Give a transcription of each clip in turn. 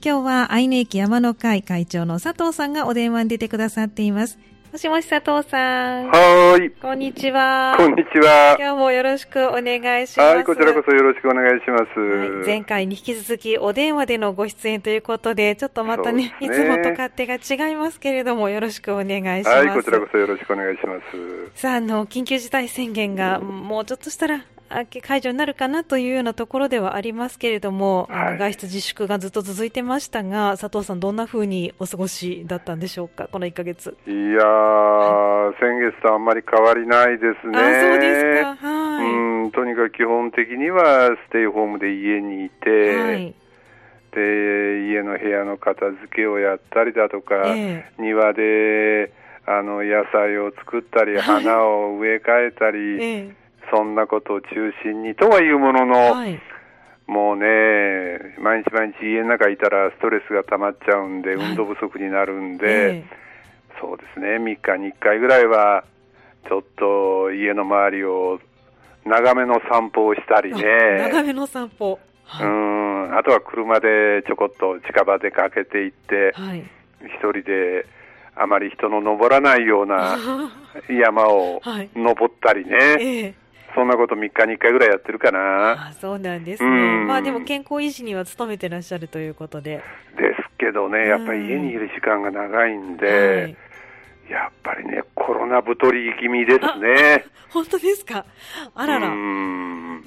今日は愛媛駅山の会会長の佐藤さんがお電話に出てくださっています。もしもし佐藤さん。はい。こんにちは。こんにちは。今日もよろしくお願いします。はい、こちらこそよろしくお願いします。はい、前回に引き続きお電話でのご出演ということで、ちょっとまたね、ねいつもと勝手が違いますけれども、よろしくお願いします。はい、こちらこそよろしくお願いします。さあ、あの、緊急事態宣言がもうちょっとしたら解除になるかなというようなところではありますけれども、はい、外出自粛がずっと続いてましたが、佐藤さん、どんなふうにお過ごしだったんでしょうか、この1か月。いやー、はい、先月とあんまり変わりないですね。あそうですか、はい、うんとにかく基本的にはステイホームで家にいて、はい、で家の部屋の片付けをやったりだとか、えー、庭であの野菜を作ったり、花を植え替えたり。えーそんなことを中心にとはいうものの、はい、もうね、毎日毎日家の中いたらストレスが溜まっちゃうんで、運動不足になるんで、そうですね、3日に1回ぐらいは、ちょっと家の周りを長めの散歩をしたりね。長めの散歩。はい、うん。あとは車でちょこっと近場でかけていって、はい、一人であまり人の登らないような山を登ったりね。はいええそんなこと3日に1回ぐらいやってるかな。あそうなんですね。まあでも健康維持には努めてらっしゃるということで。ですけどね、やっぱり家にいる時間が長いんで、はいやっぱりね、コロナ太り気味ですね。本当ですか？あらら。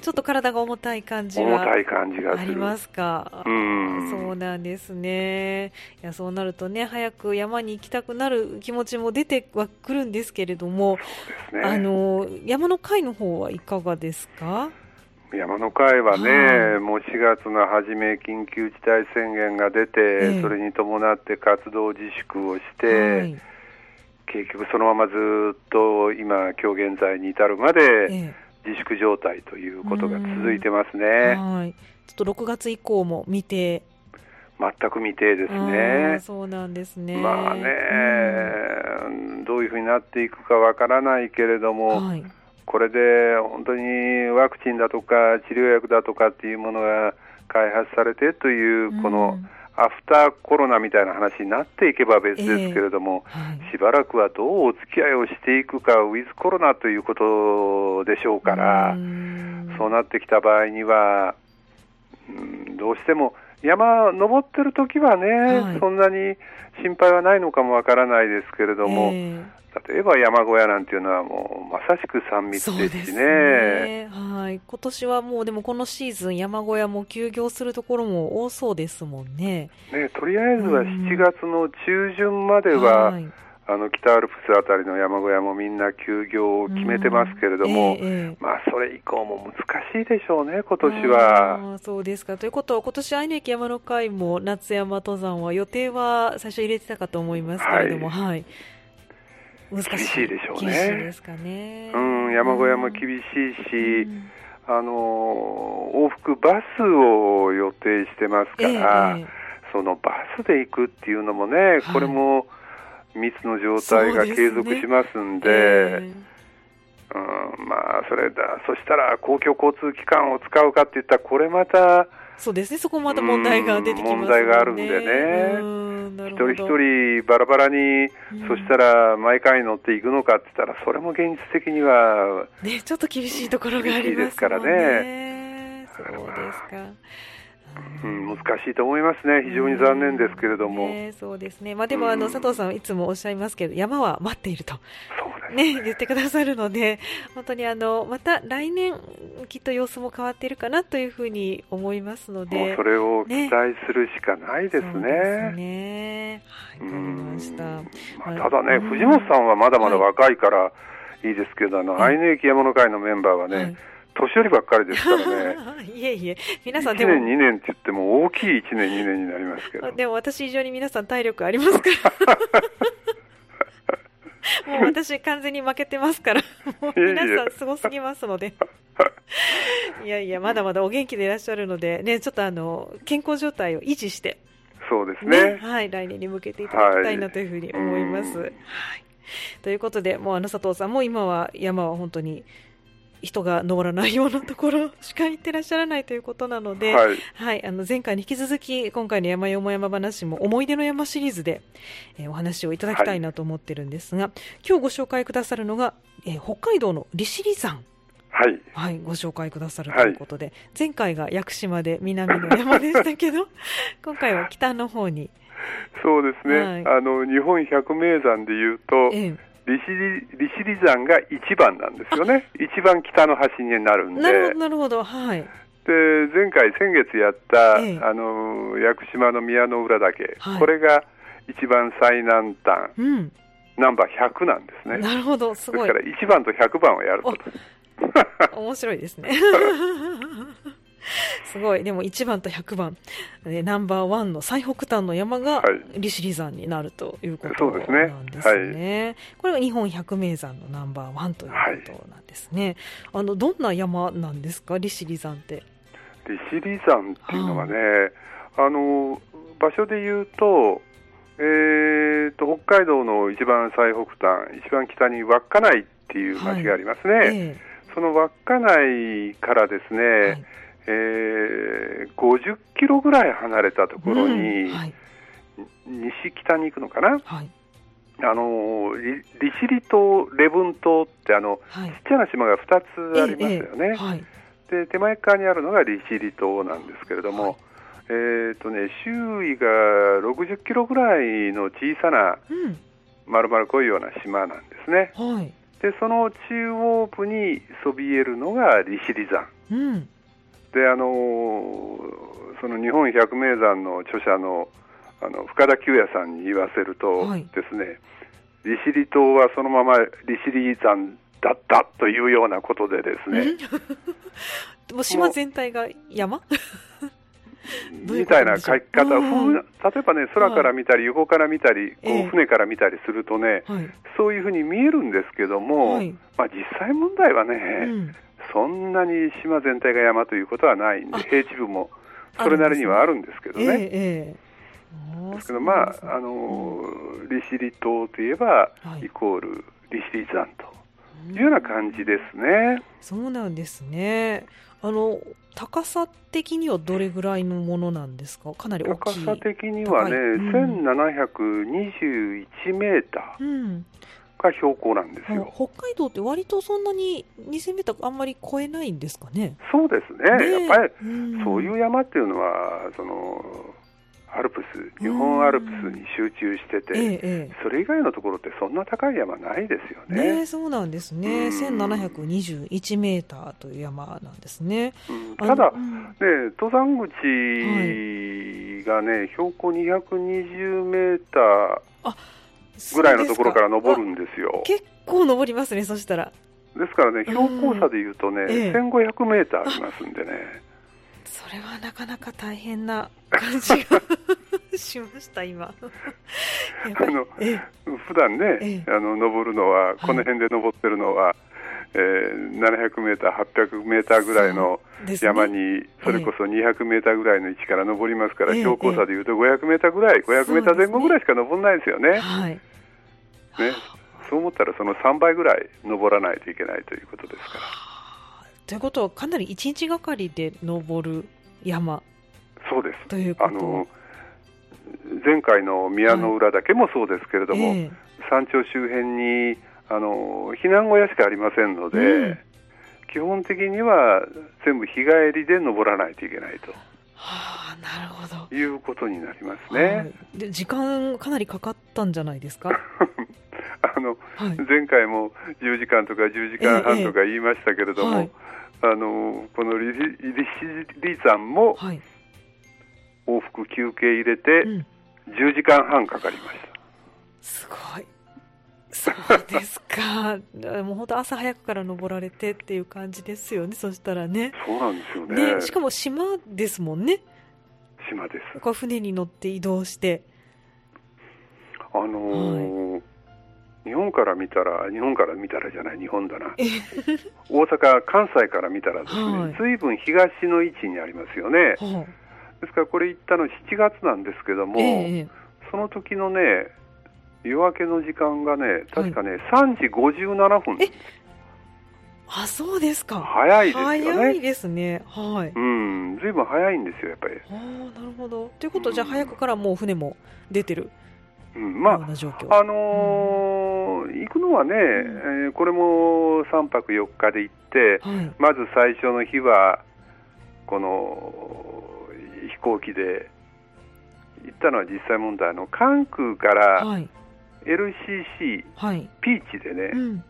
ちょっと体が重たい感じは。重たい感じがありますか？うんそうなんですね。いや、そうなるとね、早く山に行きたくなる気持ちも出てはくるんですけれども、ね、あの、山の会の方はいかがですか？山の会はね、はい、もう4月の初め、緊急事態宣言が出て、ええ、それに伴って活動自粛をして、はい結局そのままずっと今、今日現在に至るまで自粛状態ということが続いてますね。はい。ちょっと6月以降も見て。全く未定ですね。そうなんですね。まあね、どういうふうになっていくかわからないけれども、はい、これで本当にワクチンだとか治療薬だとかっていうものが開発されてというこの、うんアフターコロナみたいな話になっていけば別ですけれども、えーはい、しばらくはどうお付き合いをしていくか、ウィズコロナということでしょうから、そうなってきた場合には、うん、どうしても山登ってる時はね、はい、そんなに心配はないのかもわからないですけれども、えー例えば山小屋なんていうのはもうまさしく3密ですしね。ねはい。今年はもうでもこのシーズン山小屋も休業するところも多そうですもんね。ね、とりあえずは7月の中旬までは、うん、あの北アルプスあたりの山小屋もみんな休業を決めてますけれども、うんえー、まあそれ以降も難しいでしょうね、今年は。あそうですか。ということは今年愛媛駅山の会も夏山登山は予定は最初入れてたかと思いますけれども、はい、はい。難しい。でしょうね。うん、山小屋も厳しいし、うん、あの往復バスを予定してますから、えー、そのバスで行くっていうのもね、これも密の状態が継続しますんで、ねえ。ー、うん、まあそれだ、そしたら公共交通機関を使うかって言ったら、これまたそうですね、そこまた問題が出てきます、ね、問題があるんでね、一人一人バラバラに、そしたら毎回乗っていくのかって言ったら、それも現実的には、ね、ちょっと厳しいところがあります、ね、ですからね。そうですか。うん、難しいと思いますね、非常に残念ですけれども。ね、そうですね、まあ、でもあの、佐藤さん、いつもおっしゃいますけど、山は待っていると、ね、ね、言ってくださるので、本当にあのまた来年、きっと様子も変わっているかなというふうに思いますので、もうそれを期待するしかないですね。た。だね、藤本さんはまだまだ若いからいいですけど、あの、愛媛駅山の会のメンバーはね、はい年寄りばっかりですからね。いえいえ、皆さんでも。1年、2年って言っても大きい1年、2年になりますけど。でも私以上に皆さん体力ありますから。もう私完全に負けてますから、もう皆さんすごすぎますので。いやいや、まだまだお元気でいらっしゃるので、ね、ちょっとあの、健康状態を維持して、そうですね。ねはい、来年に向けていただきたいなというふうに思います。はい。ということで、もうあの佐藤さんも今は山は本当に人が登らないようなところしか行ってらっしゃらないということなので、はい、はい、あの前回に引き続き今回の山よも山話も思い出の山シリーズで、えー、お話をいただきたいなと思ってるんですが、はい、今日ご紹介くださるのが、えー、北海道の利尻山。はい、はい、ご紹介くださるということで、はい、前回が屋久島で南の山でしたけど 今回は北の方に。そうですね、はい、あの日本百名山でいうと、ええ利尻利尻山が一番なんですよね、一番北の端になるんで、なるほど、なるほど。はい、で前回、先月やった、ええ、あの屋久島の宮の浦岳、はい、これが一番最南端、うん、ナンバー100なんですね。なるほど、すごい。ですから1番と100番をやること。面白いですね。すごい。でも1番と100番、えナンバーワンの最北端の山が利尻山になるということなんですね。はい、すねはい、これが日本百名山のナンバーワンということなんですね。はい、あのどんな山なんですか、利尻山って。利尻山っていうのはね、あの場所で言うと、えーと、北海道の一番最北端、一番北に稚内っていう町がありますね。えーその稚内からですね、はい、えー、50キロぐらい離れたところに、うんはい、西北に行くのかな、はい、あの利尻島、礼文島ってあの、はい、ちっちゃな島が2つありますよね、えで手前側にあるのが利尻島なんですけれども、えーとね、周囲が60キロぐらいの小さな、丸々濃いような島なんですね。でその中央部にそびえるのが利尻山。うんであのその日本百名山の著者のあの深田久也さんに言わせるとですね、利尻島はそのまま利尻山だったというようなことでですね。もう島全体が山？みたいな書き方、例えばね、空から見たり、横から見たり、こう船から見たりするとね、そういうふうに見えるんですけども、まあ、実際問題はね、そんなに島全体が山ということはないんで、平地部もそれなりにはあるんですけどね。えー、ですけど、まあ、あの利尻島といえば、イコール利尻山というような感じですね。そうなんですね。あの高さ的にはどれぐらいのものなんですか、かなり高さ的にはね、うん、1721メーター、うんが標高なんですよ。北海道って割とそんなに2000メーターあんまり超えないんですかね？そうですね。ねやっぱり、そういう山っていうのはそのアルプス、日本アルプスに集中してて、ええ、それ以外のところってそんな高い山ないですよね。ねそうなんですね。1721メーターという山なんですね。ただ、ね、登山口がね、標高220メーター、ぐらいのところから登るんですよ。結構登りますね、そしたら。ですからね、標高差でいうとね、ええ、1500メーターありますんでね。それはなかなか大変な感じが しました、今。あの、え普段ね、あの登るのは、この辺で登ってるのは、えー、700メーター、800メーターぐらいの山に、それこそ200メーターぐらいの位置から登りますから、標高差でいうと500メーターぐらい、500メーター前後ぐらいしか登らないですよね。はい、ね。そう思ったら、その3倍ぐらい登らないといけないということですから。ということは、かなり1日がかりで登る山そうです。ということ。あの前回の宮の浦岳もそうですけれども、はいえー、山頂周辺にあの避難小屋しかありませんので、うん、基本的には全部日帰りで登らないといけないと。はあ、なるほど。いうことになりますね。はい、で時間かなりかかったんじゃないですか？あの、はい、前回も10時間とか10時間半とか言いましたけれども、ええはい、あのこのリリリ山も往復休憩入れて10時間半かかりました。すごい。そうですか。もう本当朝早くから登られてっていう感じですよね。そしたらね。そうなんですよね。で、しかも島ですもんね。島です。こ船に乗って移動して。あのーはい、日本から見たら、日本から見たらじゃない、日本だな。大阪、関西から見たらですね、はい、随分東の位置にありますよね。はい、ですからこれ行ったの7月なんですけども、えー、その時のね、夜明けの時間がね、確かね、はい、3時57分あ、そうですか。早いですよね。早いですね。はい。うん、ずいぶん早いんですよ、やっぱり。ああ、なるほど。ということは、じゃあ早くからもう船も出てる。うん、まあ、あのーうん、行くのはね、うん、えー、これも3泊4日で行って、はい、まず最初の日は、この飛行機で行ったのは実際問題、あの関空から LCC、はい、ピーチでね、うん、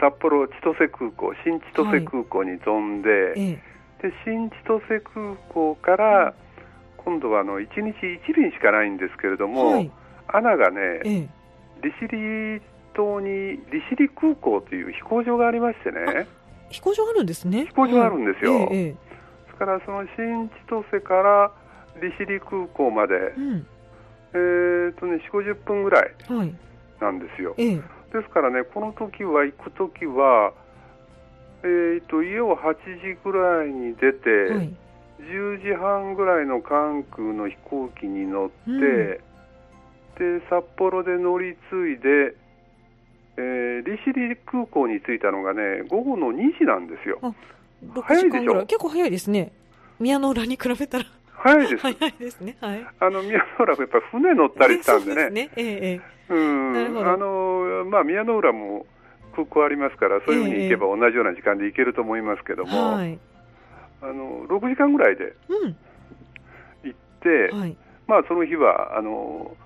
札幌千歳空港、新千歳空港に飛んで、はい、で新千歳空港から、今度はあの1日1便しかないんですけれども、はい、穴がね、利尻島に利尻空港という飛行場がありましてね。飛行場あるんですね。飛行場あるんですよ。ええ。ですからその新千歳から利尻空港まで、うん、えーとね、4 5 0分ぐらいなんですよ、はい、ですからね、この時は行く時は、えーと、家を8時ぐらいに出て、はい、10時半ぐらいの関空の飛行機に乗って、うん、で札幌で乗り継いで、えー、利尻空港に着いたのがね、午後の2時なんですよ。早いでしょ？結構早いですね。宮の浦に比べたら。早いです。早いですね。はい。あの、宮の浦もやっぱり船乗ったりしたんでね。ねええうん。なるほど。あの、まあ、宮の浦も空港ありますから、そういうふうに行けば同じような時間で行けると思いますけども、はい、あの、6時間ぐらいで行って、うん、はい、まあ、その日は、あの、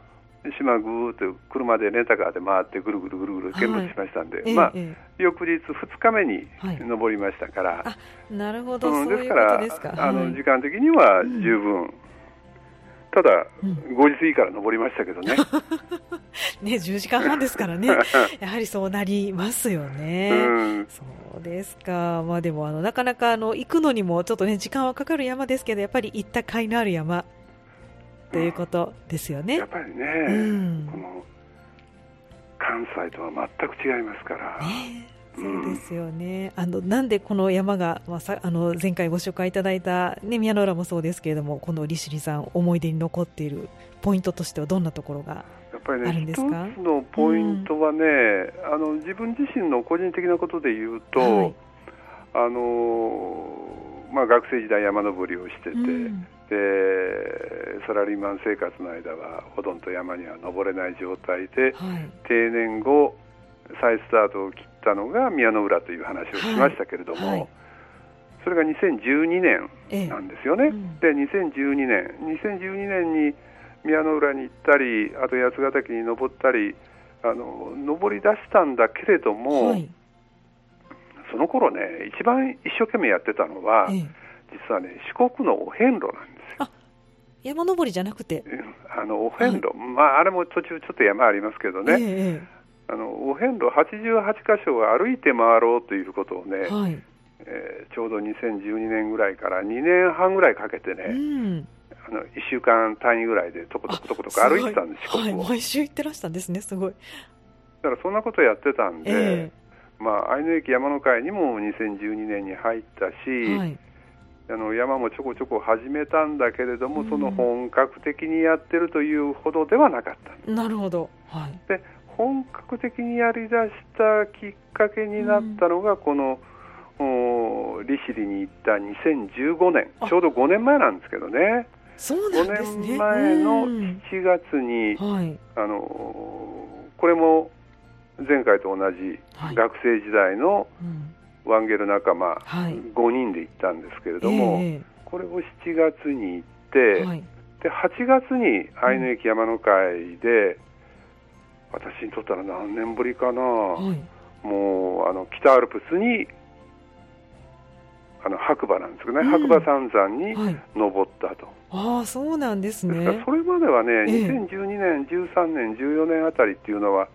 島ぐーっと車でレンタカーで回ってぐるぐるぐるぐる見物しましたんで、はい、まあ、ええ、翌日2日目に登りましたから、はい、なるほど、うん、ですか。らあの時間的には十分、うん、ただ、うん、5時過ぎから登りましたけどね。ね10時間半ですからね。やはりそうなりますよね、うん、そうですか、まあ、でもあのなかなかあの行くのにもちょっとね時間はかかる山ですけどやっぱり行った甲斐のある山ということですよね。やっぱりね、うん、この関西とは全く違いますから。ねそうですよね、うん、あのなんでこの山が、まあ、さあの前回ご紹介いただいた、ね、宮之浦もそうですけれどもこの利尻さん思い出に残っているポイントとしてはどんなところがやっぱりね一つのポイントはね、うん、あの自分自身の個人的なことで言うと、はい、あのまあ、学生時代山登りをしてて、うん、でサラリーマン生活の間はほとんど山には登れない状態で、はい、定年後再スタートを切ったのが宮の浦という話をしましたけれども、はい。はい、それが2012年なんですよね、ええうん、で2012年2012年に宮の浦に行ったりあと八ヶ岳に登ったりあの登り出したんだけれども、その頃ね一番一生懸命やってたのは、ええ、実はね四国のお遍路なんですよ。山登りじゃなくて、あのお遍路、はい、まああれも途中ちょっと山ありますけどね、え、あのお遍路88箇所を歩いて回ろうということをね、はい、えー、ちょうど2012年ぐらいから2年半ぐらいかけてね、うん、あの1週間単位ぐらいでとことことこと歩いてたんです、四国を、はい、毎週行ってらしたんですね、すごい。だからそんなことやってたんで、えーまあ、愛の駅山の会にも2012年に入ったし、はい、あの山もちょこちょこ始めたんだけれども、うん、その本格的にやってるというほどではなかった。なるほど、はい、で本格的にやりだしたきっかけになったのが、うん、この利尻に行った2015年。ちょうど5年前なんですけどね。そうなんですね。5年前の7月に、うんはい、あのこれも前回と同じ学生時代のワンゲル仲間5人で行ったんですけれども、これを7月に行って、で8月に愛の駅山の会で、私にとったら何年ぶりかな、もうあの北アルプスにあの白馬なんですけどね、白馬三山に登ったと。ああそうなんですね。ですからそれまではね、2012年、13年、14年あたりっていうのは、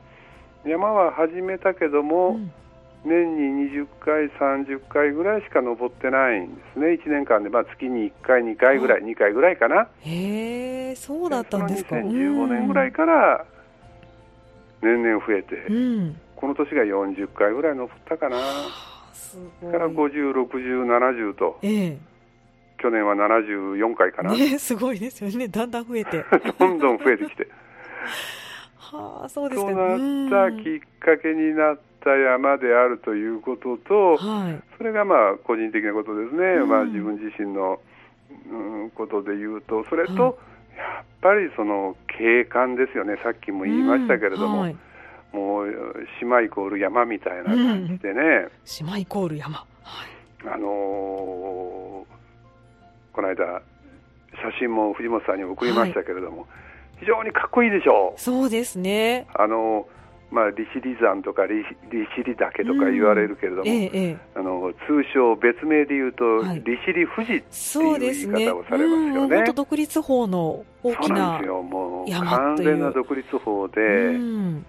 山は始めたけども、うん、年に20回、30回ぐらいしか登ってないんですね、1年間で、まあ、月に1回、2回ぐらい、2回ぐらいかな。へえ、そうだったんですか。2015年ぐらいから年々増えて、うん、この年が40回ぐらい登ったかな。から50、60、70と、ええ、去年は74回かな、ね、すごいですよね、だんだん増えて。どんどん増えてきて。はあ、そうですか、ね、なったきっかけになっった山であるということと、はい、それがまあ個人的なことですね、うん、まあ、自分自身の、うん、ことでいうと、それと、はい、やっぱりその景観ですよね、さっきも言いましたけれども。うん。はい。もう島イコール山みたいな感じでね、うん、島イコール山、はい、あのー、この間写真も藤本さんに送りましたけれども、はい、非常にかっこいいでしょう。そうですね。あのまあ、利尻山とか利尻岳とか言われるけれども、うんええ、あの通称、別名で言うと、はい、利尻富士っていう言い方をされますよね。ね。独立法の大きな山完全な独立法で、うん。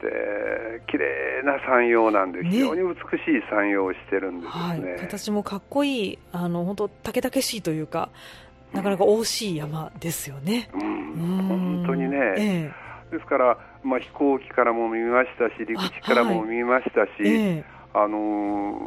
で綺麗な山陽なんで、非常に美しい山陽をしてるんですね、はい、形もかっこいい、あの本当、竹々しいというか、なかなか惜しい山ですよね。うん、本当にね、ええ、ですから、まあ、飛行機からも見ましたし、陸地からも見ましたし、あはいの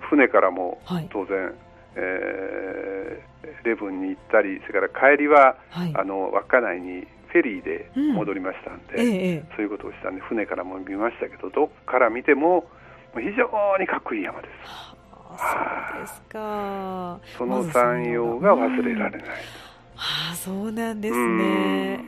ー、船からも当然、はい、えー、レブンに行ったり、それから帰りは、はい、あの稚内にフェリーで戻りましたんで、うんええ、そういうことをしたんで船からも見ましたけどどっから見ても非常にかっこいい山です。そうですか。その山陽が忘れられない。はあ、そうなんですね。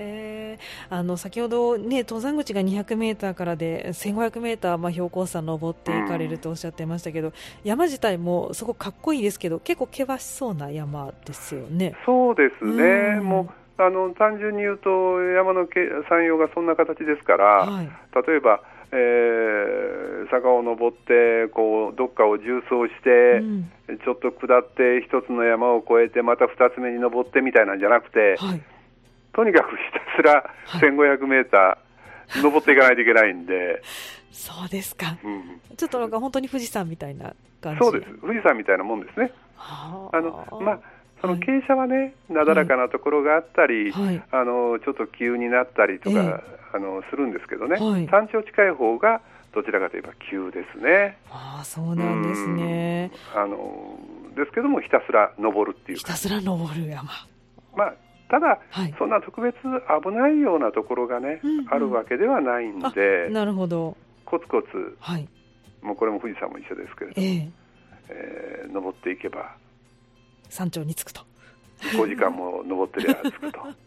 えー、あの先ほど、ね、登山口が200メーターからで1500メーター、まあ、標高差登っていかれるとおっしゃってましたけど、山自体もすごくかっこいいですけど結構険しそうな山ですよね。そうですね。もうあの単純に言うと山の山陽がそんな形ですから、はい、例えば、えー、坂を登ってこうどっかを縦走して、うん、ちょっと下って一つの山を越えてまた二つ目に登ってみたいなんじゃなくて、はい、とにかくひたすら1500メーター登っていかないといけないんで。そうですか、うん、ちょっとなんか本当に富士山みたいな感じ。そうです。富士山みたいなもんですね。あのまあその傾斜はね、なだらかなところがあったり、はい、あのちょっと急になったりとか、えー、あのするんですけどね、はい、山頂近い方がどちらかといえば急ですね。あそうなんですね。あのですけども、ひたすら登るっていう。ひたすら登る山。まあただ、はい、そんな特別危ないようなところがね、うんうん、あるわけではないんで、なるほど。コツコツ、はい、もうこれも富士山も一緒ですけれども、えー、えー、登っていけば山頂に着くと。5時間も登ってりゃ着くと。